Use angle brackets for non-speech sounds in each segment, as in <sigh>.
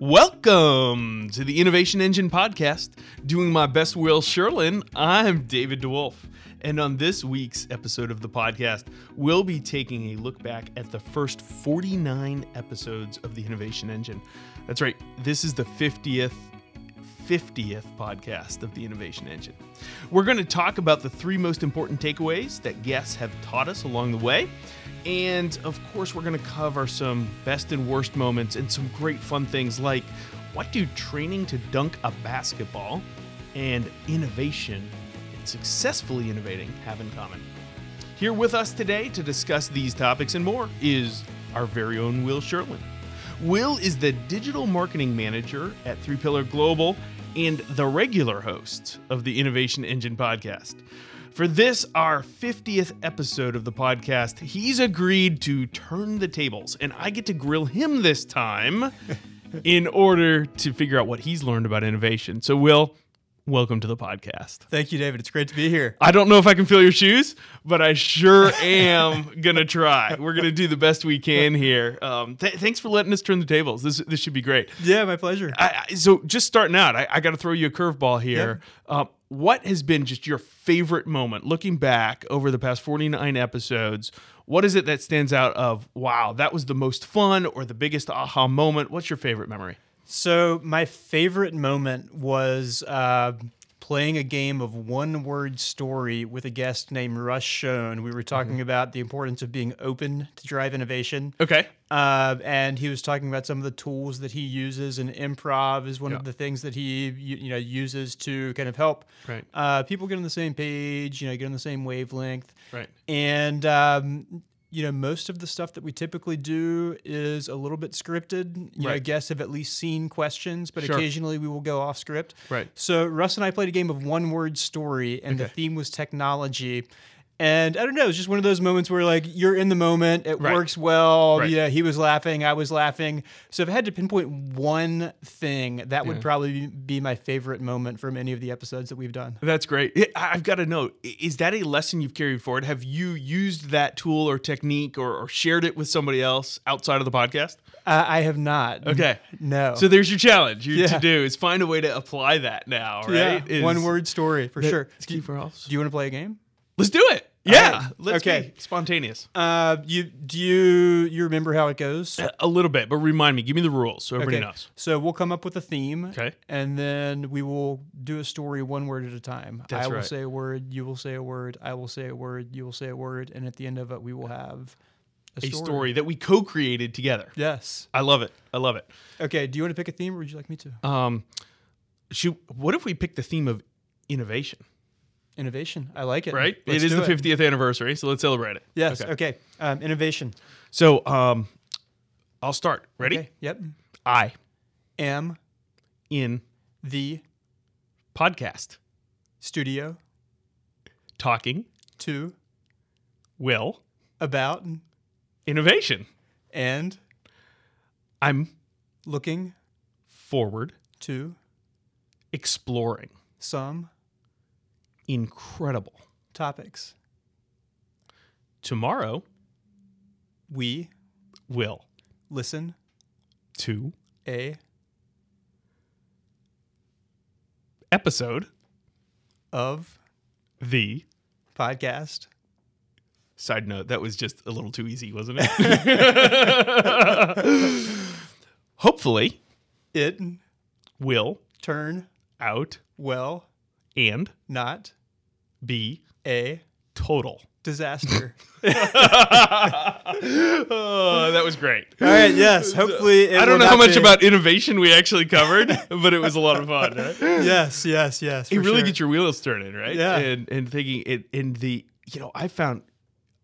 Welcome to the Innovation Engine podcast. Doing my best, Will Sherlin. I'm David DeWolf. And on this week's episode of the podcast, we'll be taking a look back at the first 49 episodes of the Innovation Engine. That's right, this is the 50th 50th podcast of the Innovation Engine. We're going to talk about the three most important takeaways that guests have taught us along the way. And of course, we're going to cover some best and worst moments and some great fun things like what do training to dunk a basketball and innovation and successfully innovating have in common. Here with us today to discuss these topics and more is our very own Will Sherlin. Will is the digital marketing manager at 3Pillar Global and the regular host of the Innovation Engine podcast. For this, our 50th episode of the podcast, he's agreed to turn the tables, and I get to grill him this time <laughs> in order to figure out what he's learned about innovation. So, Will, welcome to the podcast. Thank you, David. It's great to be here. I don't know if I can fill your shoes, but I sure <laughs> am gonna try. We're gonna do the best we can here. Um, th- thanks for letting us turn the tables. This this should be great. Yeah, my pleasure. I, I, so just starting out, I, I got to throw you a curveball here. Uh, what has been just your favorite moment looking back over the past 49 episodes? What is it that stands out of, wow, that was the most fun or the biggest aha moment? What's your favorite memory? So, my favorite moment was uh, playing a game of one word story with a guest named Russ Schoen. We were talking Mm-hmm. about the importance of being open to drive innovation. Okay. Uh, and he was talking about some of the tools that he uses, and improv is one Yeah. of the things that he you, you know uses to kind of help Right. uh, people get on the same page, you know, get on the same wavelength. Right. And um, you know, most of the stuff that we typically do is a little bit scripted. You know, Right. guests have at least seen questions, but Sure. occasionally we will go off script. Right. So Russ and I played a game of one word story, and the theme was technology. And I don't know, it was just one of those moments where like you're in the moment, it Right. works well. Right. Yeah, he was laughing, I was laughing. So if I had to pinpoint one thing, that would Yeah. probably be my favorite moment from any of the episodes that we've done. That's great. I've got to know is that a lesson you've carried forward? Have you used that tool or technique or, or shared it with somebody else outside of the podcast? Uh, I have not. Okay. No. So there's your challenge you, to do is find a way to apply that now, right? yeah, Is- one word story for sure. Let's Do, for all- do you want to play a game? Let's do it. Yeah. right. Let's Okay. be spontaneous. Uh, you do you you remember how it goes? A little bit, but remind me. Give me the rules so everybody knows. So we'll come up with a theme. Okay. And then we will do a story one word at a time. That's I will right. say a word, you will say a word, I will say a word, you will say a word, and at the end of it we will have a, A story that we co-created together. Yes. I love it. I love it. Okay. Do you want to pick a theme, or would you like me to? Um, shoot, what if we pick the theme of innovation? Innovation. I like it. Right. Let's it is the 50th anniversary, so let's celebrate it. Yes. Okay. Okay. Um, innovation. So, um, I'll start. Ready? Okay. Yep. I Am in the podcast studio talking to will about innovation. and I'm looking forward to exploring some incredible topics. tomorrow. We Will listen to a episode of the podcast. Side note, that was just a little too easy, wasn't it? <laughs> Hopefully, It will turn out well, and not be a total. disaster. <laughs> oh, that was great. All right. Yes. Hopefully, it I don't know how much be- about innovation we actually covered, <laughs> but it was a lot of fun. Right? Yes. Yes. Yes. It really sure. gets your wheels turning, right? Yeah. And and thinking it in the you know, I found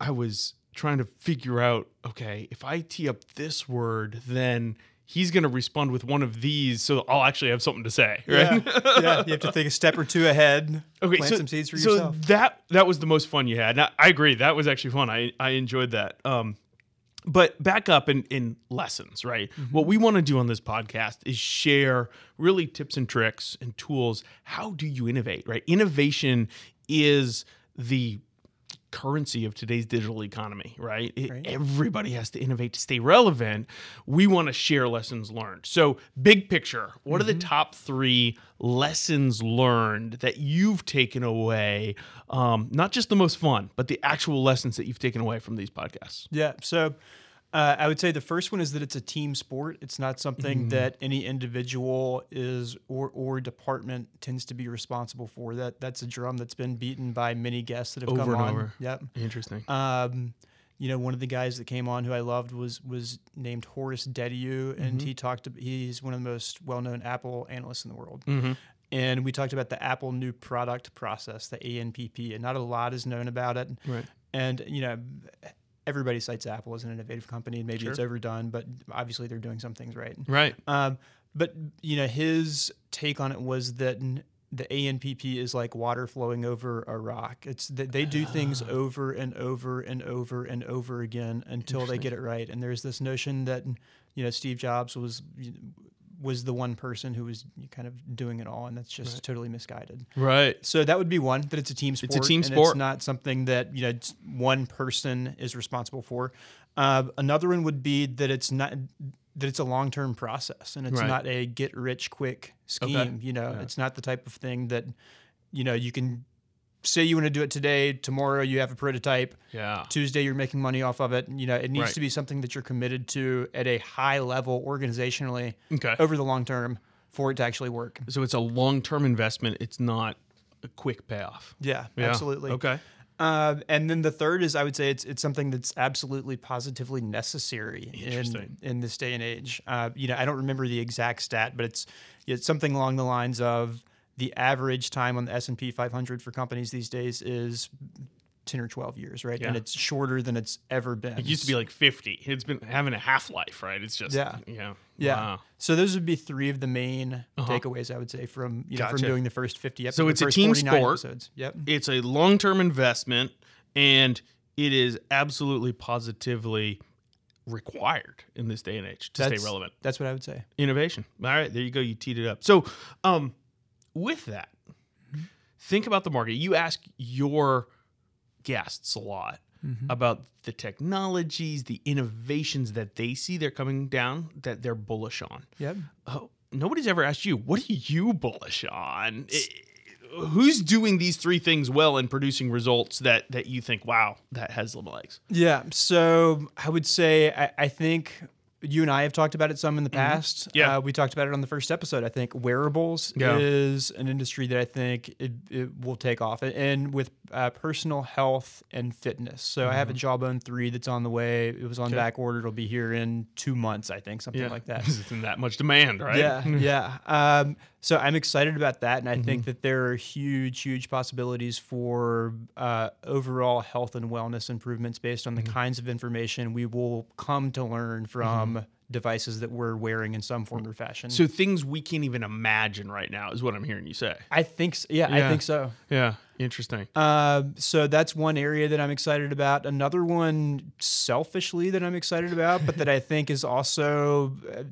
I was trying to figure out, okay, if I tee up this word, then he's gonna respond with one of these, so I'll actually have something to say. Right? Yeah. yeah. You have to think a step or two ahead. <laughs> Okay, Plant so, some seeds for so yourself. that that was the most fun you had. Now, I agree, that was actually fun. I I enjoyed that. Um, but back up in in lessons, right? Mm-hmm. What we want to do on this podcast is share really tips and tricks and tools. How do you innovate? Right? Innovation is the currency of today's digital economy, right? It- Right. Everybody has to innovate to stay relevant. We want to share lessons learned. So, big picture, what are the top three lessons learned that you've taken away? Um, not just the most fun, but the actual lessons that you've taken away from these podcasts. Yeah. So uh, I would say the first one is that it's a team sport. It's not something that any individual is or or department tends to be responsible for. That that's a drum that's been beaten by many guests that have Over come and on. over. Yep. Interesting. Um, you know, one of the guys that came on who I loved was was named Horace Dediu, and he talked. He's one of the most well known Apple analysts in the world. And we talked about the Apple new product process, the ANPP, and not a lot is known about it. Right. And you know, everybody cites Apple as an innovative company, and maybe it's overdone, but obviously they're doing some things right. Right. Um, but you know, his take on it was that n- the ANPP is like water flowing over a rock. It's that they do things Ah. over and over and over and over again until they get it right. And there's this notion that you know Steve Jobs was was the one person who was kind of doing it all, and that's just totally misguided. Right. So that would be one that it's a team sport. It's a team and sport. It's not something that you know one person is responsible for. Uh, another one would be that it's not that it's a long term process and it's Right. not a get rich quick scheme. You know, it's not the type of thing that you know you can say you want to do it today. Tomorrow you have a prototype. Yeah. Tuesday you're making money off of it. You know, it needs Right. to be something that you're committed to at a high level organizationally Okay. over the long term for it to actually work. So it's a long term investment. It's not a quick payoff. Yeah, Yeah. absolutely. Okay. Uh, and then the third is I would say it's it's something that's absolutely positively necessary in in this day and age. Uh, you know, I don't remember the exact stat, but it's it's something along the lines of the average time on the S and P 500 for companies these days is 10 or 12 years, right? And it's shorter than it's ever been. It used to be like 50. It's been having a half life, right? It's just, Yeah. yeah. yeah. Wow. So those would be three of the main Uh-huh. takeaways I would say from you know Gotcha. from doing the first 50 episodes. So it's a team sport. Episodes. Yep. It's a long term investment and it is absolutely positively required in this day and age to That's- stay relevant. That's what I would say. Innovation. All right, there you go. You teed it up. So, um, with that, think about the market. You ask your guests a lot mm-hmm. about the technologies, the innovations that they see they're coming down that they're bullish on. Yep. Oh, nobody's ever asked you, what are you bullish on? I- Who's doing these three things well and producing results that that you think, wow, that has little legs? Yeah. So I would say I, I think you and I have talked about it some in the past. Mm-hmm. Yeah. Uh, we talked about it on the first episode. I think wearables Yeah. is an industry that I think it, it will take off, and with uh, personal health and fitness. So I have a Jawbone three that's on the way. It was on Mm-hmm. Okay. back order. It'll be here in two months, I think, something like that. <laughs> it's in that much demand, right? Yeah, yeah. <laughs> Um, so I'm excited about that, and I think Mm-hmm. that there are huge, huge possibilities for uh, overall health and wellness improvements based on the Mm-hmm. kinds of information we will come to learn from devices that we're wearing in some form or fashion. So things we can't even imagine right now is what I'm hearing you say. I think, s yeah, Yeah. I think so. Yeah, interesting. Um, so that's one area that I'm excited about. Another one, selfishly, that I'm excited about, but that I think is also uh,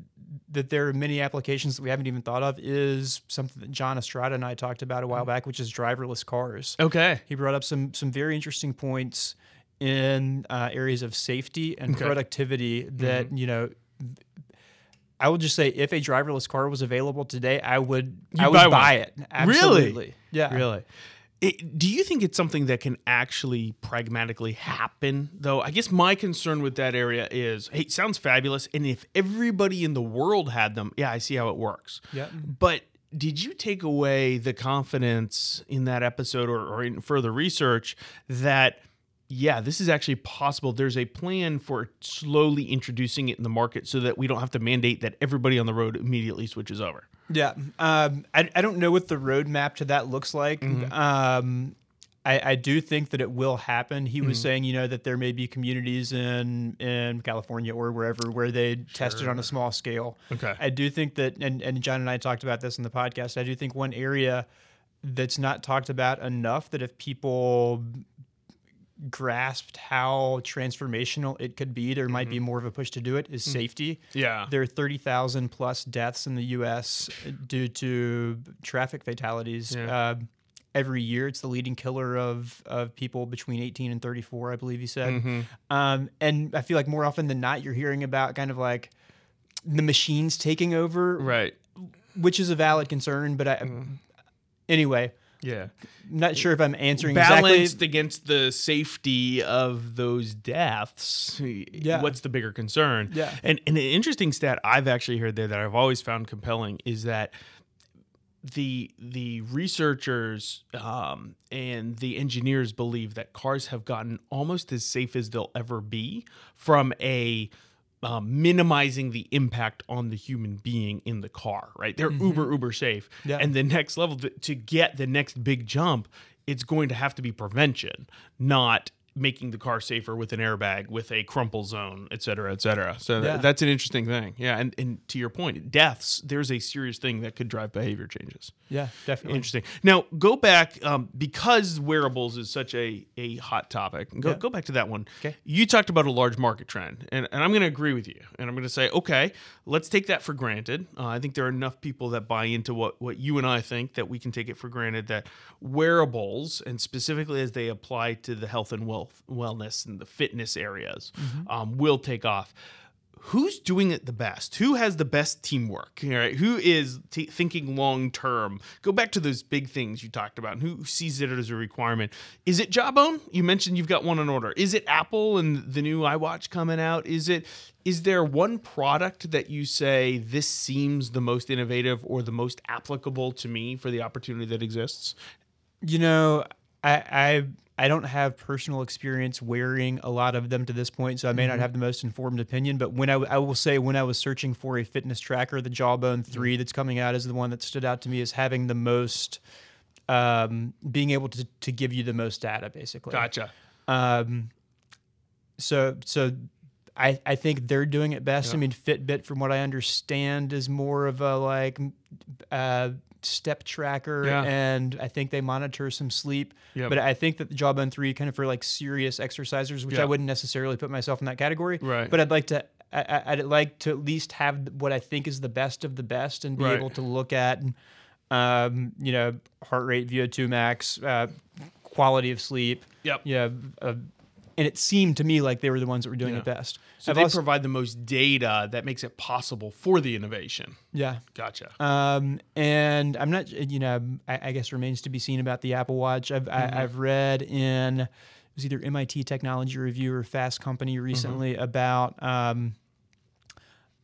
that there are many applications that we haven't even thought of, is something that John Estrada and I talked about a while back, which is driverless cars. Okay. He brought up some some very interesting points in uh, areas of safety and Okay. productivity that you know. I will just say, if a driverless car was available today, I would I would buy buy, it. Absolutely, yeah, Really? It, do you think it's something that can actually pragmatically happen, though? I guess my concern with that area is hey, it sounds fabulous. And if everybody in the world had them, yeah, I see how it works. Yeah. But did you take away the confidence in that episode or, or in further research that, yeah, this is actually possible? There's a plan for slowly introducing it in the market so that we don't have to mandate that everybody on the road immediately switches over. Yeah. Um, I, I don't know what the roadmap to that looks like. Um, I, I do think that it will happen. He was saying, you know, that there may be communities in in California or wherever where they test it on a small scale. Okay. I do think that, and, and John and I talked about this in the podcast. I do think one area that's not talked about enough that if people grasped how transformational it could be, there might be more of a push to do it, is safety. Yeah. There are 30,000 plus deaths in the U.S. due to traffic fatalities. Yeah. Uh, every year. It's the leading killer of of people between 18 and 34, I believe he said. Mm-hmm. Um, and I feel like more often than not, you're hearing about kind of like the machines taking over, Right. which is a valid concern. But I, Mm-hmm. anyway, Yeah. I'm not sure if I'm answering Balanced exactly. against the safety of those deaths. Yeah. What's the bigger concern? Yeah. And, and an interesting stat I've actually heard there that I've always found compelling is that the the researchers um, and the engineers believe that cars have gotten almost as safe as they'll ever be from a um, minimizing the impact on the human being in the car. Right, they're uber uber safe. Yeah. And the next level to, to get the next big jump, it's going to have to be prevention, not making the car safer with an airbag, with a crumple zone, et cetera, et cetera. So th- that's an interesting thing. Yeah, and, and to your point, deaths, there's a serious thing that could drive behavior changes. Yeah, definitely. Interesting. Now go back um, because wearables is such a, a hot topic. Go Yeah. go back to that one. Okay. You talked about a large market trend, and, and I'm going to agree with you. And I'm going to say, okay, let's take that for granted. Uh, I think there are enough people that buy into what what you and I think that we can take it for granted that wearables, and specifically as they apply to the health and wealth wellness and the fitness areas, um, will take off who's doing it the best? Who has the best teamwork? Right, who is t- thinking long term? Go back to those big things you talked about. And who sees it as a requirement? Is it Jawbone? You mentioned you've got one on order. Is it Apple and the new iWatch coming out? Is it? Is there one product that you say this seems the most innovative or the most applicable to me for the opportunity that exists? You know, I I, I don't have personal experience wearing a lot of them to this point, so I may not have the most informed opinion. But when I, I will say, when I was searching for a fitness tracker, the Jawbone Three that's coming out is the one that stood out to me as having the most, um, being able to to give you the most data, basically. Gotcha. Um, so so I I think they're doing it best. I mean, Fitbit, from what I understand, is more of a like uh, step tracker, Yeah. and I think they monitor some sleep. Yep. But I think that the Jawbone Three, kind of for like serious exercisers, which Yeah. I wouldn't necessarily put myself in that category. Right. But I'd like to. I, I'd like to at least have what I think is the best of the best, and be Right. able to look at, um, you know, heart rate, VO2 max, uh, quality of sleep, Yep. yeah, uh, and it seemed to me like they were the ones that were doing Yeah. it best. So I've they also- provide the most data that makes it possible for the innovation. yeah. Gotcha. Um, and I'm not, you know, I, I guess remains to be seen about the Apple Watch. I've I, I've read in it was either MIT Technology Review or Fast Company recently about, um,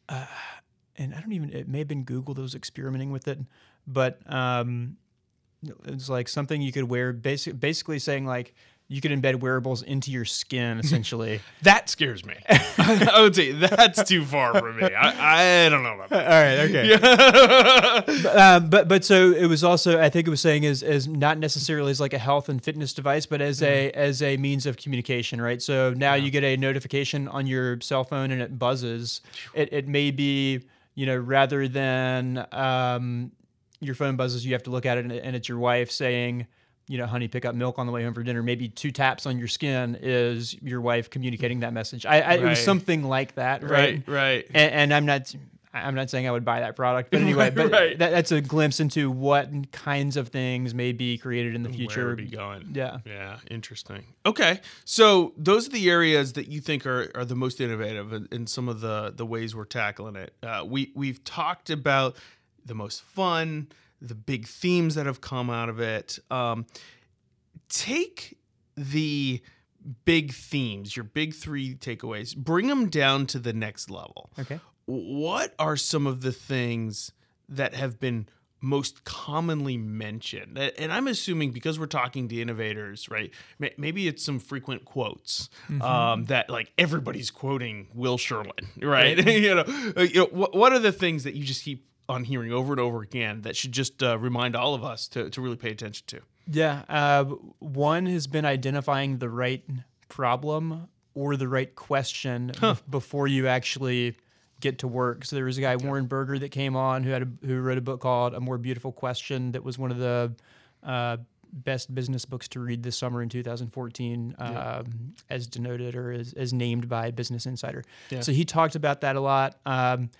uh, and I don't even it may have been Google that was experimenting with it, but um, it's like something you could wear, basic, basically saying like you could embed wearables into your skin <laughs> essentially. That scares me. <laughs> I would say that's too far for me. I, I don't know about that. All right, okay. <laughs> but, um, but but so it was also I think it was saying is is not necessarily as like a health and fitness device, but as a as a means of communication, right? So now you get a notification on your cell phone and it buzzes. It it may be you know rather than um, your phone buzzes, you have to look at it and, and it's your wife saying. You know, honey, pick up milk on the way home for dinner. Maybe two taps on your skin is your wife communicating that message. I, I it was something like that, right? Right, right. and, and I'm not I'm not saying I would buy that product, but anyway, Right, <laughs> but right. That, that's a glimpse into what kinds of things may be created in the Where future. are we going? Yeah. Yeah, interesting. Okay, so those are the areas that you think are, are the most innovative in, in some of the the ways we're tackling it. Uh, we we've talked about the most fun, the big themes that have come out of it. Um, take the big themes, your big three takeaways, bring them down to the next level. Okay. what are some of the things that have been most commonly mentioned? And i'm assuming because we're talking to innovators right maybe it's some frequent quotes um, that like everybody's quoting will sherlin <laughs> right? <laughs> You know, you know what, what are the things that you just keep on hearing over and over again that should just uh, remind all of us to, to really pay attention to Yeah. Uh, one has been identifying the right problem or the right question bef- before you actually get to work. So there was a guy Warren Berger that came on who had a, who wrote a book called A More Beautiful Question that was one of the uh, best business books to read this summer in 2014, um, as denoted or as, as named by Business Insider. Yeah. So he talked about that a lot. Um,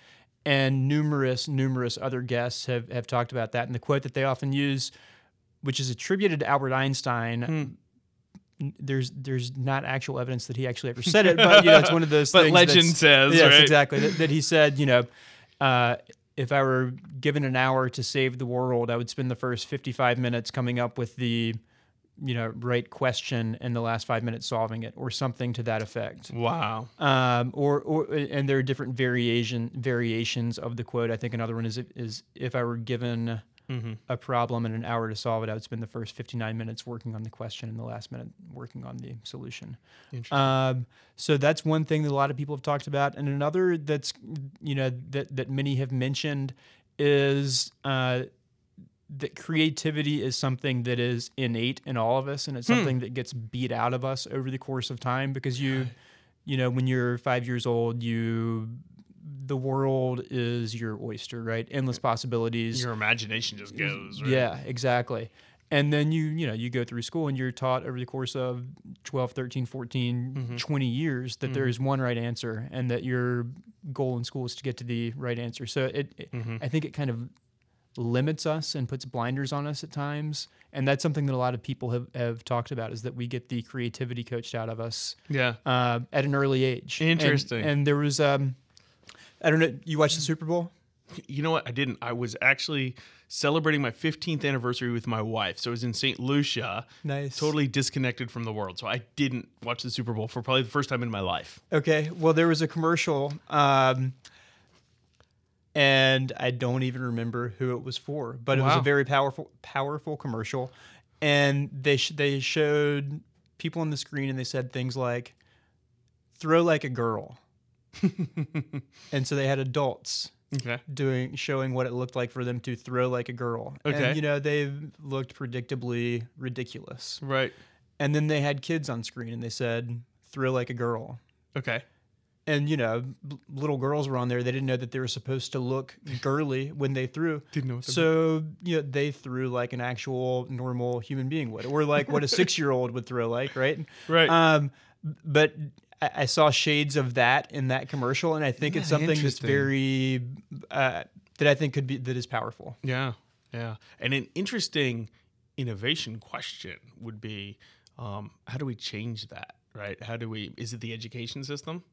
and numerous, numerous other guests have, have talked about that. And the quote that they often use which is attributed to Albert Einstein. N- There's there's not actual evidence that he actually ever said it, but you know, it's one of <laughs> those. Things. But legend says, yes, right? exactly. That, that he said, you know, uh, if I were given an hour to save the world, I would spend the first 55 minutes coming up with the, you know, right question and the last five minutes solving it, or something to that effect. Wow. Um, or, or and there are different variation variations of the quote. I think another one is is if I were given a problem and an hour to solve it, I would spend the first 59 minutes working on the question and the last minute working on the solution. Interesting. Um, so that's one thing that a lot of people have talked about, and another that's you know that that many have mentioned is uh, that creativity is something that is innate in all of us, and it's something that gets beat out of us over the course of time because you, you know, when you're five years old, you the world is your oyster, right? Endless possibilities. Your imagination just goes. Right? Yeah, exactly. And then you, you know, you go through school and you're taught over the course of 12, 13, 14, Mm-hmm. 20 years that there is one right answer and that your goal in school is to get to the right answer. So it, it Mm-hmm. I think it kind of limits us and puts blinders on us at times. And that's something that a lot of people have, have talked about is that we get the creativity coached out of us Yeah. uh, at an early age. And- Interesting. And, there was, um, I don't know, you watched the Super Bowl? You know what? I didn't. I was actually celebrating my 15th anniversary with my wife. So I was in St. Lucia. Nice. Totally disconnected from the world. So I didn't watch the Super Bowl for probably the first time in my life. Okay. Well, there was a commercial, um, and I don't even remember who it was for, but it was a very powerful, powerful commercial. And they sh- they showed people on the screen, and they said things like, "Throw like a girl," <laughs> and so they had adults Okay. doing showing what it looked like for them to throw like a girl. Okay. And you know they looked predictably ridiculous. Right. And then they had kids on screen, and they said, "Throw like a girl." Okay. And you know little girls were on there they didn't know that they were supposed to look <laughs> girly when they threw Didn't know so you know they threw like an actual normal human being would or like what a <laughs> six year old would throw like right Right. um but I, I saw shades of that in that commercial and i think it's Yeah, something that's very uh, that i think could be that is powerful Yeah, yeah. And an interesting innovation question would be, um, how do we change that? Right? How do we? Is it the education system?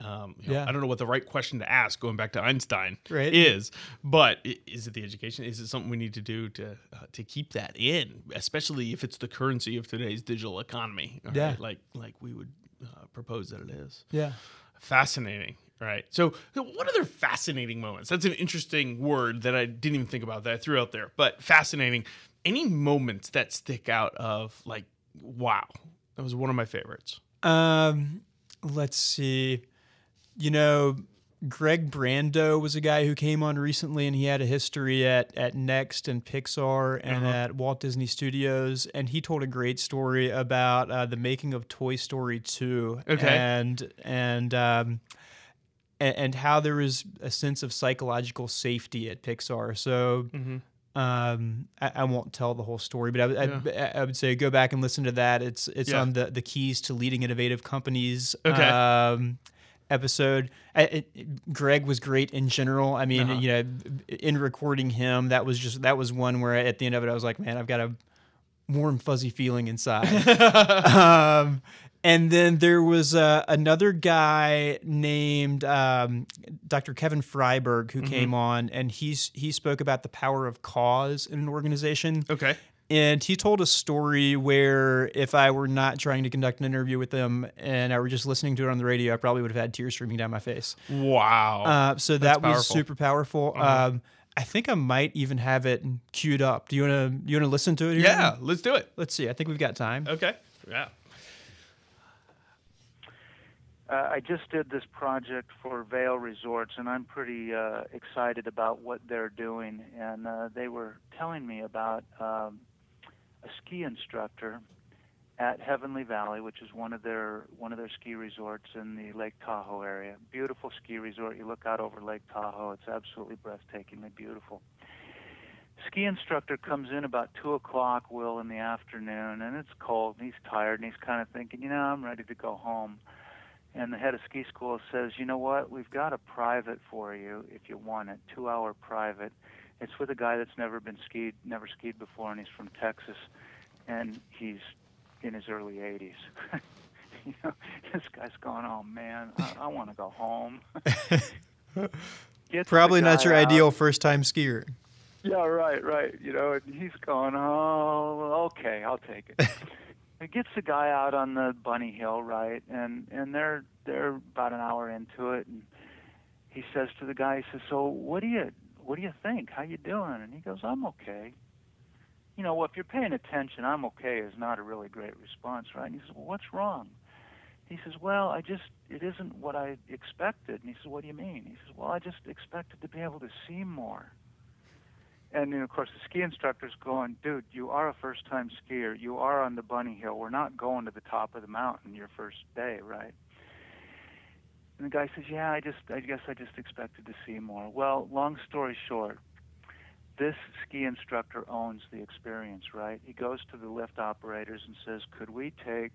Um, you know, Yeah. I don't know what the right question to ask. Going back to Einstein, Right. Is but is it the education? Is it something we need to do to uh, to keep that in, especially if it's the currency of today's digital economy? Yeah. right? Like like we would uh, propose that it is. yeah Fascinating. Right. So, so what other fascinating moments? That's an interesting word that I didn't even think about that I threw out there. But fascinating. Any moments that stick out of like, wow, that was one of my favorites. Um, let's see. You know, Greg Brandeau was a guy who came on recently, and he had a history at at Next and Pixar and at Walt Disney Studios, and he told a great story about uh, the making of Toy Story Two. Okay. and and um, and, how there is a sense of psychological safety at Pixar. So. Um, I, I won't tell the whole story, but I, would- I, I would say go back and listen to that. It's it's Yeah. on the the keys to leading innovative companies. Okay. Um, episode. I, it, Greg was great in general. I mean, Uh-huh. you know, in recording him, that was just that was one where at the end of it, I was like, man, I've got a warm fuzzy feeling inside. <laughs> um, and then there was uh, another guy named um, Dr. Kevin Freiberg who came on, and he's he spoke about the power of cause in an organization. Okay. And he told a story where if I were not trying to conduct an interview with them and I were just listening to it on the radio, I probably would have had tears streaming down my face. Wow. Uh, so that was powerful. Uh-huh. super powerful. Um, I think I might even have it queued up. Do you want to you want to listen to it? Here? yeah, let's do it. Let's see. I think we've got time. Okay. Yeah. Uh, I just did this project for Vail Resorts, and I'm pretty uh, excited about what they're doing. And uh, they were telling me about um, a ski instructor at Heavenly Valley, which is one of their one of their ski resorts in the Lake Tahoe area. Beautiful ski resort. You look out over Lake Tahoe; it's absolutely breathtakingly beautiful. Ski instructor comes in about two o'clock, Will, in the afternoon, and it's cold, and he's tired, and he's kind of thinking, you know, I'm ready to go home and the head of ski school says, "You know what? We've got a private for you if you want it, two-hour private. It's with a guy that's never been skied, never skied before, and he's from Texas, and he's in his early 80s." <laughs> you know, this guy's going, "Oh man, I, I want to go home." <laughs> Probably not your out. ideal first time skier. Yeah, right, right. You know, and he's going, oh, okay, I'll take it. <laughs> it gets the guy out on the bunny hill, right, and and they're they're about an hour into it, and he says to the guy, he says, so what do you what do you think? How you doing? And he goes, I'm okay. You know, well, if you're paying attention, I'm okay is not a really great response, right? And he says, well, what's wrong? He says, well, I just it isn't what I expected. And he says, what do you mean? He says, well, I just expected to be able to see more. And then, of course, the ski instructor's going, dude, you are a first time skier. You are on the bunny hill. We're not going to the top of the mountain your first day, right? And the guy says, yeah, I just, I guess I just expected to see more. Well, long story short, this ski instructor owns the experience, right? He goes to the lift operators and says, could we take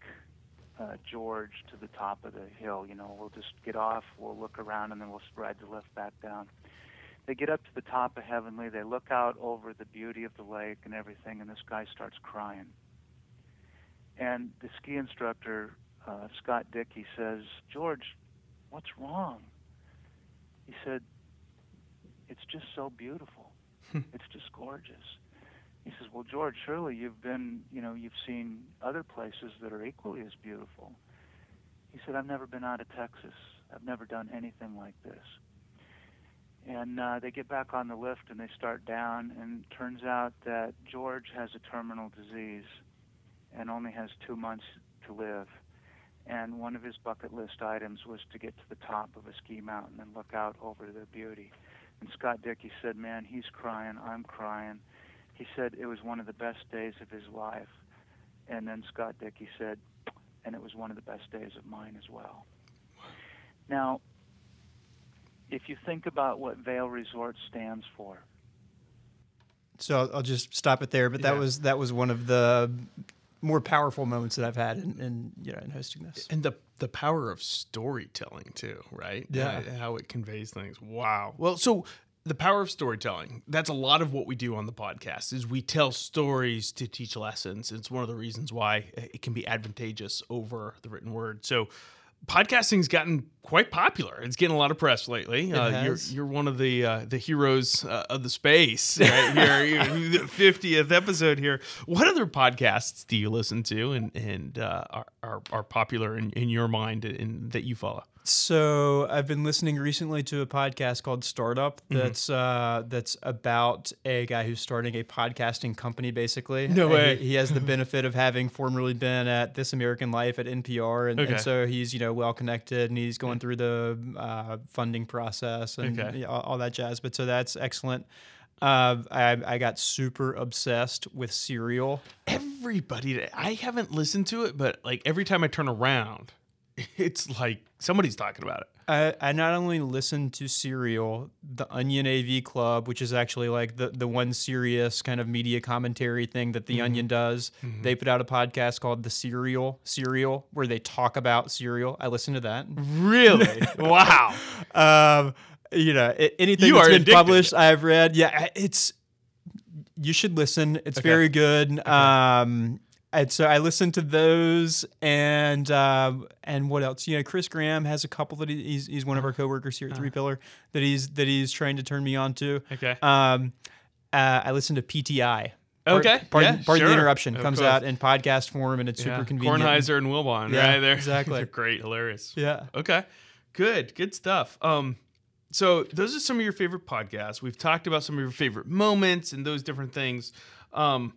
uh, George to the top of the hill? You know, we'll just get off, we'll look around, and then we'll ride the lift back down they get up to the top of Heavenly. They look out over the beauty of the lake and everything, and this guy starts crying. And the ski instructor, uh, Scott Dickey, says, George, what's wrong? He said, It's just so beautiful. it's just gorgeous. He says, Well, George, surely you've been, you know, you've seen other places that are equally as beautiful. He said, I've never been out of Texas. I've never done anything like this and uh, they get back on the lift and they start down and it turns out that george has a terminal disease and only has two months to live and one of his bucket list items was to get to the top of a ski mountain and look out over the beauty and scott dickey said man he's crying i'm crying he said it was one of the best days of his life and then scott dickey said and it was one of the best days of mine as well now if you think about what Vail Resort stands for. So I'll, I'll just stop it there. But that Yeah. was that was one of the more powerful moments that I've had in, in you know in hosting this. and the the power of storytelling too, right? Yeah. How it conveys things. Wow. Well, so the power of storytelling. That's a lot of what we do on the podcast. Is we tell stories to teach lessons. It's one of the reasons why it can be advantageous over the written word. So. Podcasting's gotten quite popular. It's getting a lot of press lately. Uh, you're you're one of the uh, the heroes uh, of the space <laughs> right here. The fiftieth episode here. What other podcasts do you listen to and and uh, are, are are popular in, in your mind and that you follow? So I've been listening recently to a podcast called Startup. Mm-hmm. That's uh, that's about a guy who's starting a podcasting company. Basically, No And way. He, he has the <laughs> benefit of having formerly been at This American Life at NPR, and, Okay. and so he's you know well connected, and he's going through the uh, funding process and Okay. all, all that jazz. But so that's excellent. Uh, I, I got super obsessed with Serial. Everybody, I haven't listened to it, but like every time I turn around, it's like somebody's talking about it. I, I not only listened to Serial, the Onion AV Club, which is actually like the, the one serious kind of media commentary thing that the Mm-hmm. Onion does. They put out a podcast called The Serial Serial, where they talk about cereal. I listened to that. Really? <laughs> wow. Um, you know, anything You that's are been addicted. published, I've read. Yeah, it's you should listen. It's Okay. very good. Um, and so I listened to those, and um, and what else? You know, Chris Graham has a couple that he's he's one of our coworkers here at 3Pillar that he's that he's trying to turn me on to. Uh-huh. Okay. Um, uh, I listened to PTI. Okay, Pardon, yeah, pardon the interruption. Of comes course. out in podcast form, and it's Yeah. super convenient. Kornheiser and Wilbon, Yeah, right? They're <laughs> exactly. they're great, hilarious. Yeah. Okay. Good. Good stuff. Um, so those are some of your favorite podcasts. We've talked about some of your favorite moments and those different things. Um,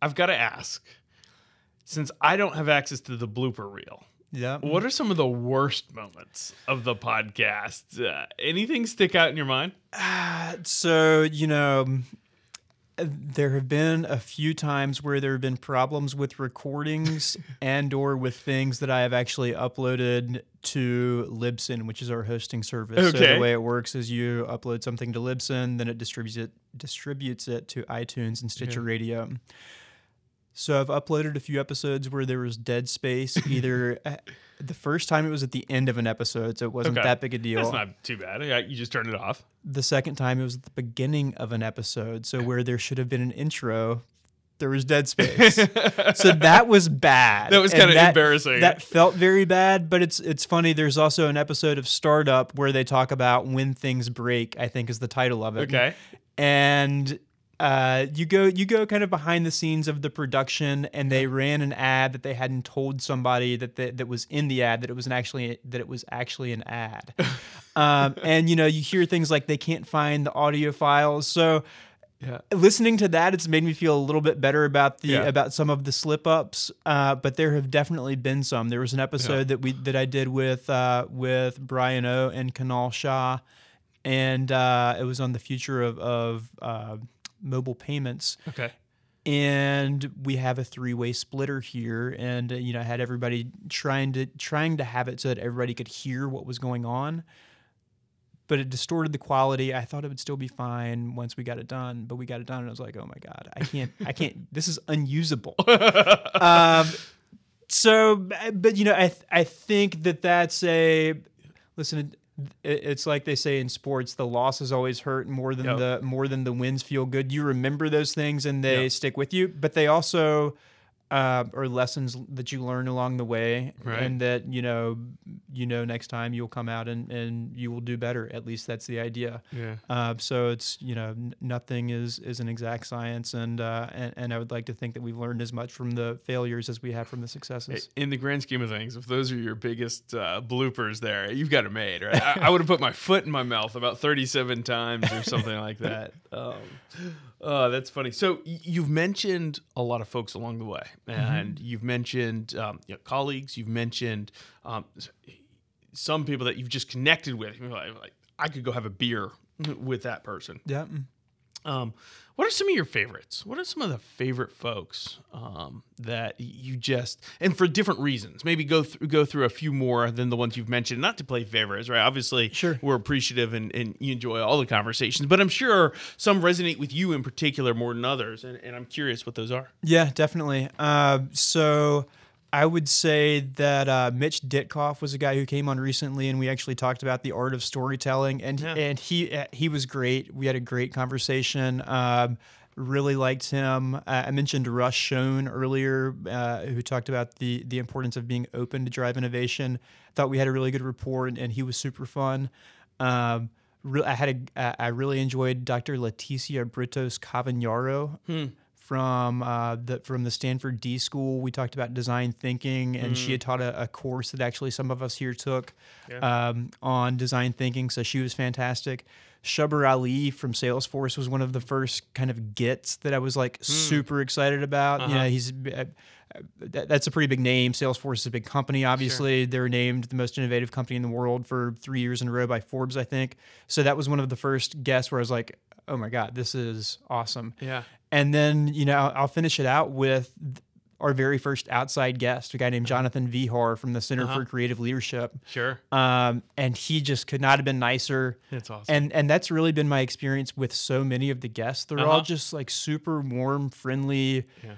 I've got to ask, since I don't have access to the blooper reel, Yeah. what are some of the worst moments of the podcast? Uh, anything stick out in your mind? So, you know, there have been a few times where there have been problems with recordings <laughs> and or with things that I have actually uploaded to Libsyn, which is our hosting service. So Okay. the way it works is you upload something to Libsyn, then it distributes it distributes it to iTunes and Stitcher Radio. So I've uploaded a few episodes where there was dead space. <laughs> Either uh, the first time it was at the end of an episode, so it wasn't Okay. that big a deal. That's not too bad. Yeah, you just turned it off. the second time it was at the beginning of an episode, so where there should have been an intro, there was dead space. <laughs> so that was bad. That was kinda embarrassing. That felt very bad, but it's it's funny. There's also an episode of Startup where they talk about when things break. I think is the title of it. Okay. and uh, you go you go kind of behind the scenes of the production, and they ran an ad that they hadn't told somebody that that, that was in the ad that it was an actually that it was actually an ad. <laughs> um, and you know you hear things like they can't find the audio files, so. Yeah. Listening to that, it's made me feel a little bit better about the Yeah. about some of the slip ups, uh, but there have definitely been some. There was an episode that we that I did with uh, with Brian O and Kunal Shah, and uh, it was on the future of of uh, mobile payments. Okay. And we have a three way splitter here, and uh, you know I had everybody trying to trying to have it so that everybody could hear what was going on, but it distorted the quality. I thought it would still be fine once we got it done, but we got it done, and I was like, oh my god, I can't, I can't. <laughs> This is unusable. <laughs> um, so, but you know, I th- I think that that's a listen. It- It's like they say in sports: the losses always hurt more than Yep. the more than the wins feel good. You remember those things and they Yep. stick with you, but they also uh, are lessons that you learn along the way, Right. and that you know, you know, next time you'll come out and and you will do better. At least that's the idea. Yeah. Uh, so it's you know n- nothing is is an exact science, and, uh, and and I would like to think that we've learned as much from the failures as we have from the successes. In the grand scheme of things, if those are your biggest uh, bloopers there, you've got it made, right? I, I would have put my foot in my mouth about 37 times or something like that. <laughs> Um, oh, that's funny. So you've mentioned a lot of folks along the way, and you've mentioned um, you know, colleagues. You've mentioned um, some people that you've just connected with. Like, I could go have a beer with that person. Yeah. Um, what are some of your favorites? What are some of the favorite folks um, that you just and for different reasons? Maybe go through go through a few more than the ones you've mentioned. Not to play favorites, right? Obviously, Sure. we're appreciative and, and you enjoy all the conversations, but I'm sure some resonate with you in particular more than others, and, and I'm curious what those are. Yeah, definitely. Uh, so I would say that uh, Mitch Ditkoff was a guy who came on recently, and we actually talked about the art of storytelling, and Yeah. and he uh, he was great. We had a great conversation. Um, really liked him. Uh, I mentioned Russ Schoen earlier, uh, who talked about the the importance of being open to drive innovation. Thought we had a really good rapport, and, and he was super fun. Um, re- I had a, uh, really enjoyed Dr. Leticia Britos Cavagnaro from uh, the from the Stanford D School. We talked about design thinking, and she had taught a, a course that actually some of us here took um, on design thinking. So she was fantastic. Shubber Ali from Salesforce was one of the first kind of gets that I was like super excited about. You know, he's uh, that, that's a pretty big name. Salesforce is a big company. Obviously, they were named the most innovative company in the world for three years in a row by Forbes, I think. So that was one of the first guests where I was like, "Oh my god, this is awesome." Yeah. And then, you know, I'll, finish it out with our very first outside guest, a guy named Jonathan Vehar from the Center for Creative Leadership. Sure. Um, and he just could not have been nicer. That's awesome. And and that's really been my experience with so many of the guests. They're Uh-huh. all just like super warm, friendly. Yeah.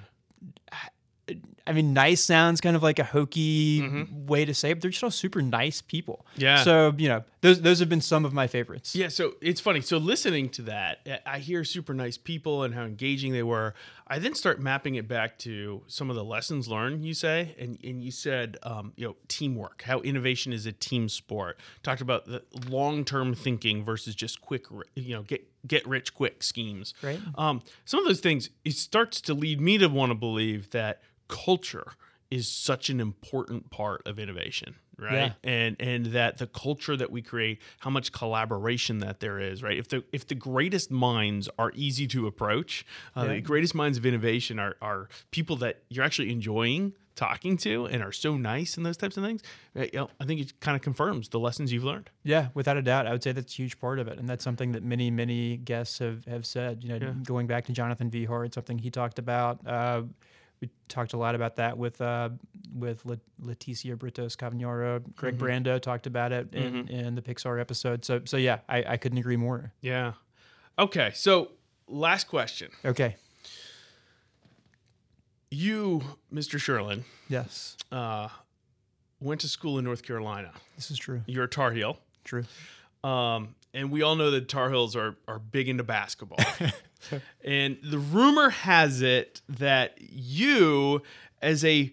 I mean, nice sounds kind of like a hokey way to say it, but they're just all super nice people. Mm-hmm. Yeah. So, you know, those those have been some of my favorites. Yeah, so it's funny. So listening to that, I- I hear super nice people and how engaging they were. I then start mapping it back to some of the lessons learned. You say, and and you said, um, you know, teamwork, how innovation is a team sport. Talked about the long term thinking versus just quick, you know, get get rich quick schemes. Right. Um, some of those things it starts to lead me to want to believe that culture is such an important part of innovation right Yeah. and and that the culture that we create how much collaboration that there is right if the if the greatest minds are easy to approach uh, the greatest minds of innovation are are people that you're actually enjoying talking to and are so nice and those types of things you know, i think it kind of confirms the lessons you've learned Yeah, without a doubt, I would say that's a huge part of it, and that's something that many, many guests have have said. You know, Yeah. going back to Jonathan Vehar, it's something he talked about. Uh, we talked a lot about that with uh, with La- Leticia Britos Cavagnaro. Greg Mm-hmm. Brandeau talked about it in, in the Pixar episode. So, so yeah, I, I couldn't agree more. yeah okay so last question Okay, you, Mr. Sherlin, Yes, uh, went to school in North Carolina. this is true. You're a Tar Heel. True. Um, and we all know that Tar Heels are, are big into basketball. <laughs> and the rumor has it that you, as a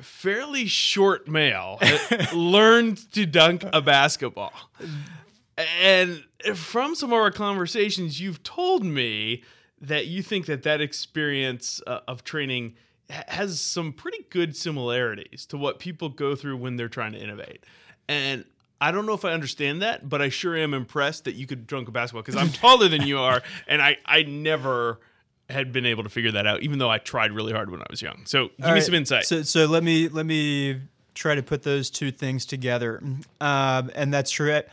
fairly short male, <laughs> learned to dunk a basketball. And from some of our conversations, you've told me that you think that that experience uh, of training has some pretty good similarities to what people go through when they're trying to innovate. And I don't know if I understand that, but I sure am impressed that you could dunk a basketball because I'm taller than you are, <laughs> and I I never had been able to figure that out, even though I tried really hard when I was young. So give All me right, some insight. So, so let me let me try to put those two things together. Um, and that's true. I,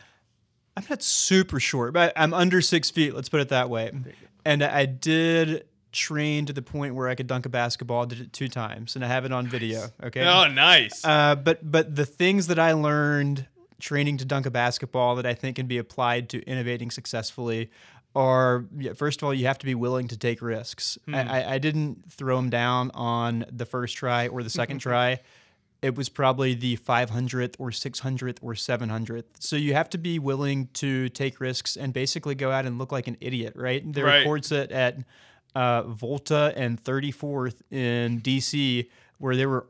I'm not super short, but I'm under six feet. Let's put it that way. And I did train to the point where I could dunk a basketball. Did it two times, and I have it on video. Okay. oh, nice. Uh, but but the things that I learned training to dunk a basketball that I think can be applied to innovating successfully are first of all you have to be willing to take risks. I, I, I didn't throw them down on the first try or the second <laughs> try. It was probably the 500th or 600th or 700th. So you have to be willing to take risks and basically go out and look like an idiot, right? There Right. are courts at, at uh, Volta and 34th in DC where there were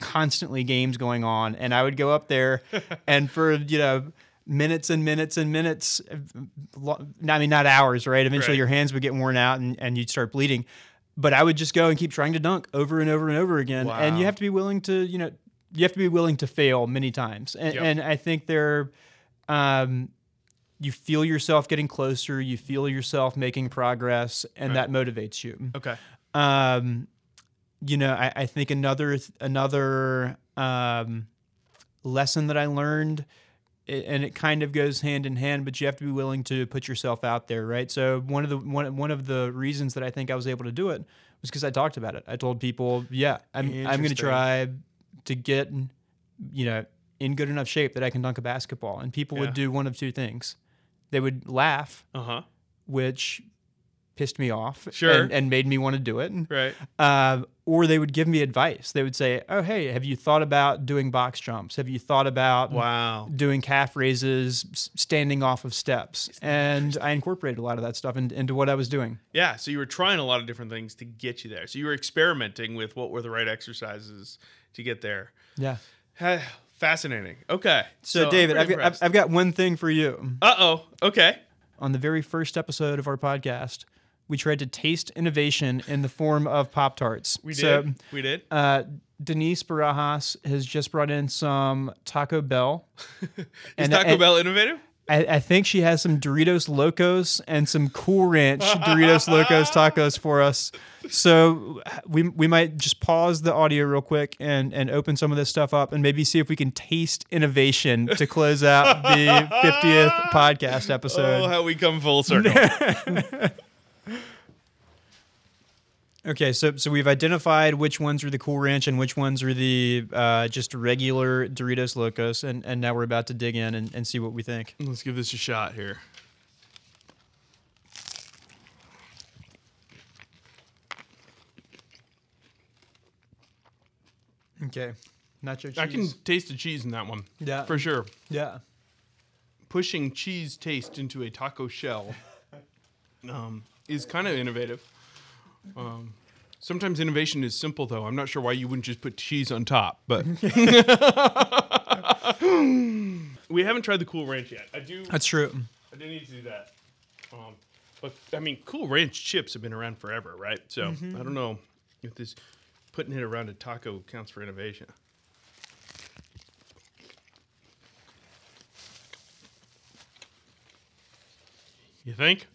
constantly games going on and i would go up there <laughs> and for you know minutes and minutes and minutes i mean not hours right eventually Right. your hands would get worn out and, and you'd start bleeding but i would just go and keep trying to dunk over and over and over again and you have to be willing to you know you have to be willing to fail many times and, Yep. and i think there um you feel yourself getting closer you feel yourself making progress and Right. that motivates you okay. um, you know, I, I think another another um, lesson that I learned, and it kind of goes hand in hand, but you have to be willing to put yourself out there, right? So one of the one one of the reasons that I think I was able to do it was because I talked about it. I told people, yeah, I'm I'm going to try to get, you know, in good enough shape that I can dunk a basketball, and people Yeah. would do one of two things. They would laugh, Uh huh. which pissed me off Sure. and, and made me want to do it. Right. Uh, or they would give me advice. They would say, "Oh, hey, have you thought about doing box jumps? Have you thought about Wow. doing calf raises, standing off of steps?" And I incorporated a lot of that stuff in, into what I was doing. Yeah. So you were trying a lot of different things to get you there. So you were experimenting with what were the right exercises to get there. Yeah. Fascinating. Okay. So, David, I've got, I've, I've got one thing for you. Uh oh. Okay. On the very first episode of our podcast, we tried to taste innovation in the form of Pop Tarts. We did. We did. uh, Denise Barajas has just brought in some Taco Bell. <laughs> Is and- Taco and- Bell innovative? I, I think she has some Doritos Locos and some Cool Ranch Doritos Locos tacos for us. So we, we might just pause the audio real quick and, and open some of this stuff up and maybe see if we can taste innovation to close out the <laughs> 50th podcast episode. Oh, how we come full circle. <laughs> Okay, so so we've identified which ones are the Cool Ranch and which ones are the uh, just regular Doritos Locos, and, and now we're about to dig in and, and see what we think. Let's give this a shot here. Okay, nacho cheese. I can taste the cheese in that one. Yeah. For sure. yeah. Pushing cheese taste into a taco shell um, is kind of innovative. Um, sometimes innovation is simple, though. I'm not sure why you wouldn't just put cheese on top, but. <laughs> we haven't tried the Cool Ranch yet. I do. That's true. I do need to do that. Um, but I mean, Cool Ranch chips have been around forever, right? So Mm-hmm. I don't know if this putting it around a taco counts for innovation. You think?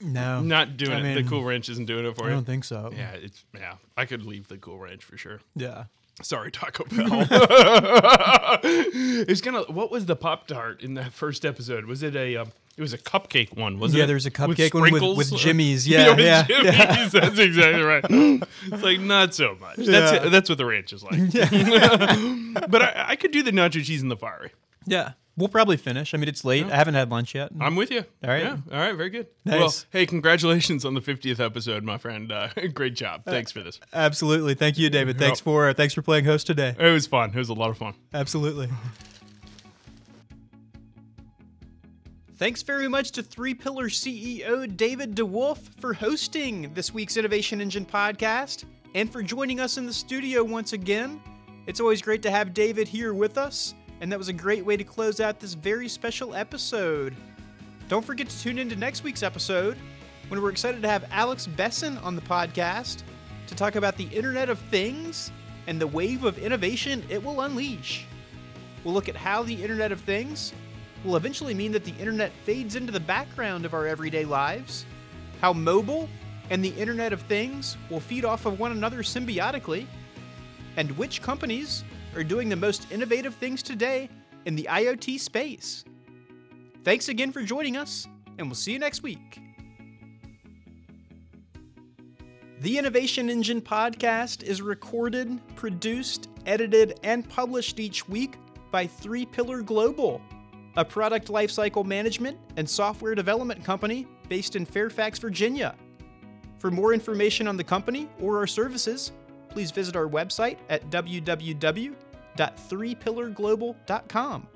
No, Not doing I it. mean, the Cool Ranch isn't doing it for I you. I don't think so. Yeah, it's yeah. I could leave the Cool Ranch for sure. Yeah. Sorry, Taco <laughs> Bell. it's gonna. What was the Pop Tart in that first episode? Was it a? Um, it was a cupcake one, wasn't Yeah, it? there's a With cupcake one with, with Jimmy's. <laughs> Yeah, with yeah, Jimmy's. yeah. <laughs> That's exactly right. It's like not so much. That's Yeah. it, that's what the ranch is like. but I, I could do the nacho cheese in the fiery. Yeah. We'll probably finish. I mean, it's late. I haven't had lunch yet. I'm with you. All right. Yeah. All right. Very good. Nice. Well, hey, congratulations on the 50th episode, my friend. Uh, <laughs> great job. Thanks for this. Absolutely. Thank you, David. Thanks for thanks for playing host today. It was fun. It was a lot of fun. Absolutely. Thanks very much to 3Pillar CEO David DeWolf for hosting this week's Innovation Engine podcast and for joining us in the studio once again. It's always great to have David here with us, and that was a great way to close out this very special episode. Don't forget to tune in to next week's episode when we're excited to have Alex Besson on the podcast to talk about the Internet of Things and the wave of innovation it will unleash. We'll look at how the Internet of Things will eventually mean that the Internet fades into the background of our everyday lives, how mobile and the Internet of Things will feed off of one another symbiotically, and which companies are doing the most innovative things today in the IoT space. Thanks again for joining us, and we'll see you next week. The Innovation Engine podcast is recorded, produced, edited, and published each week by 3Pillar Global, a product lifecycle management and software development company based in Fairfax, Virginia. For more information on the company or our services, please visit our website at www.threepillarglobal.com.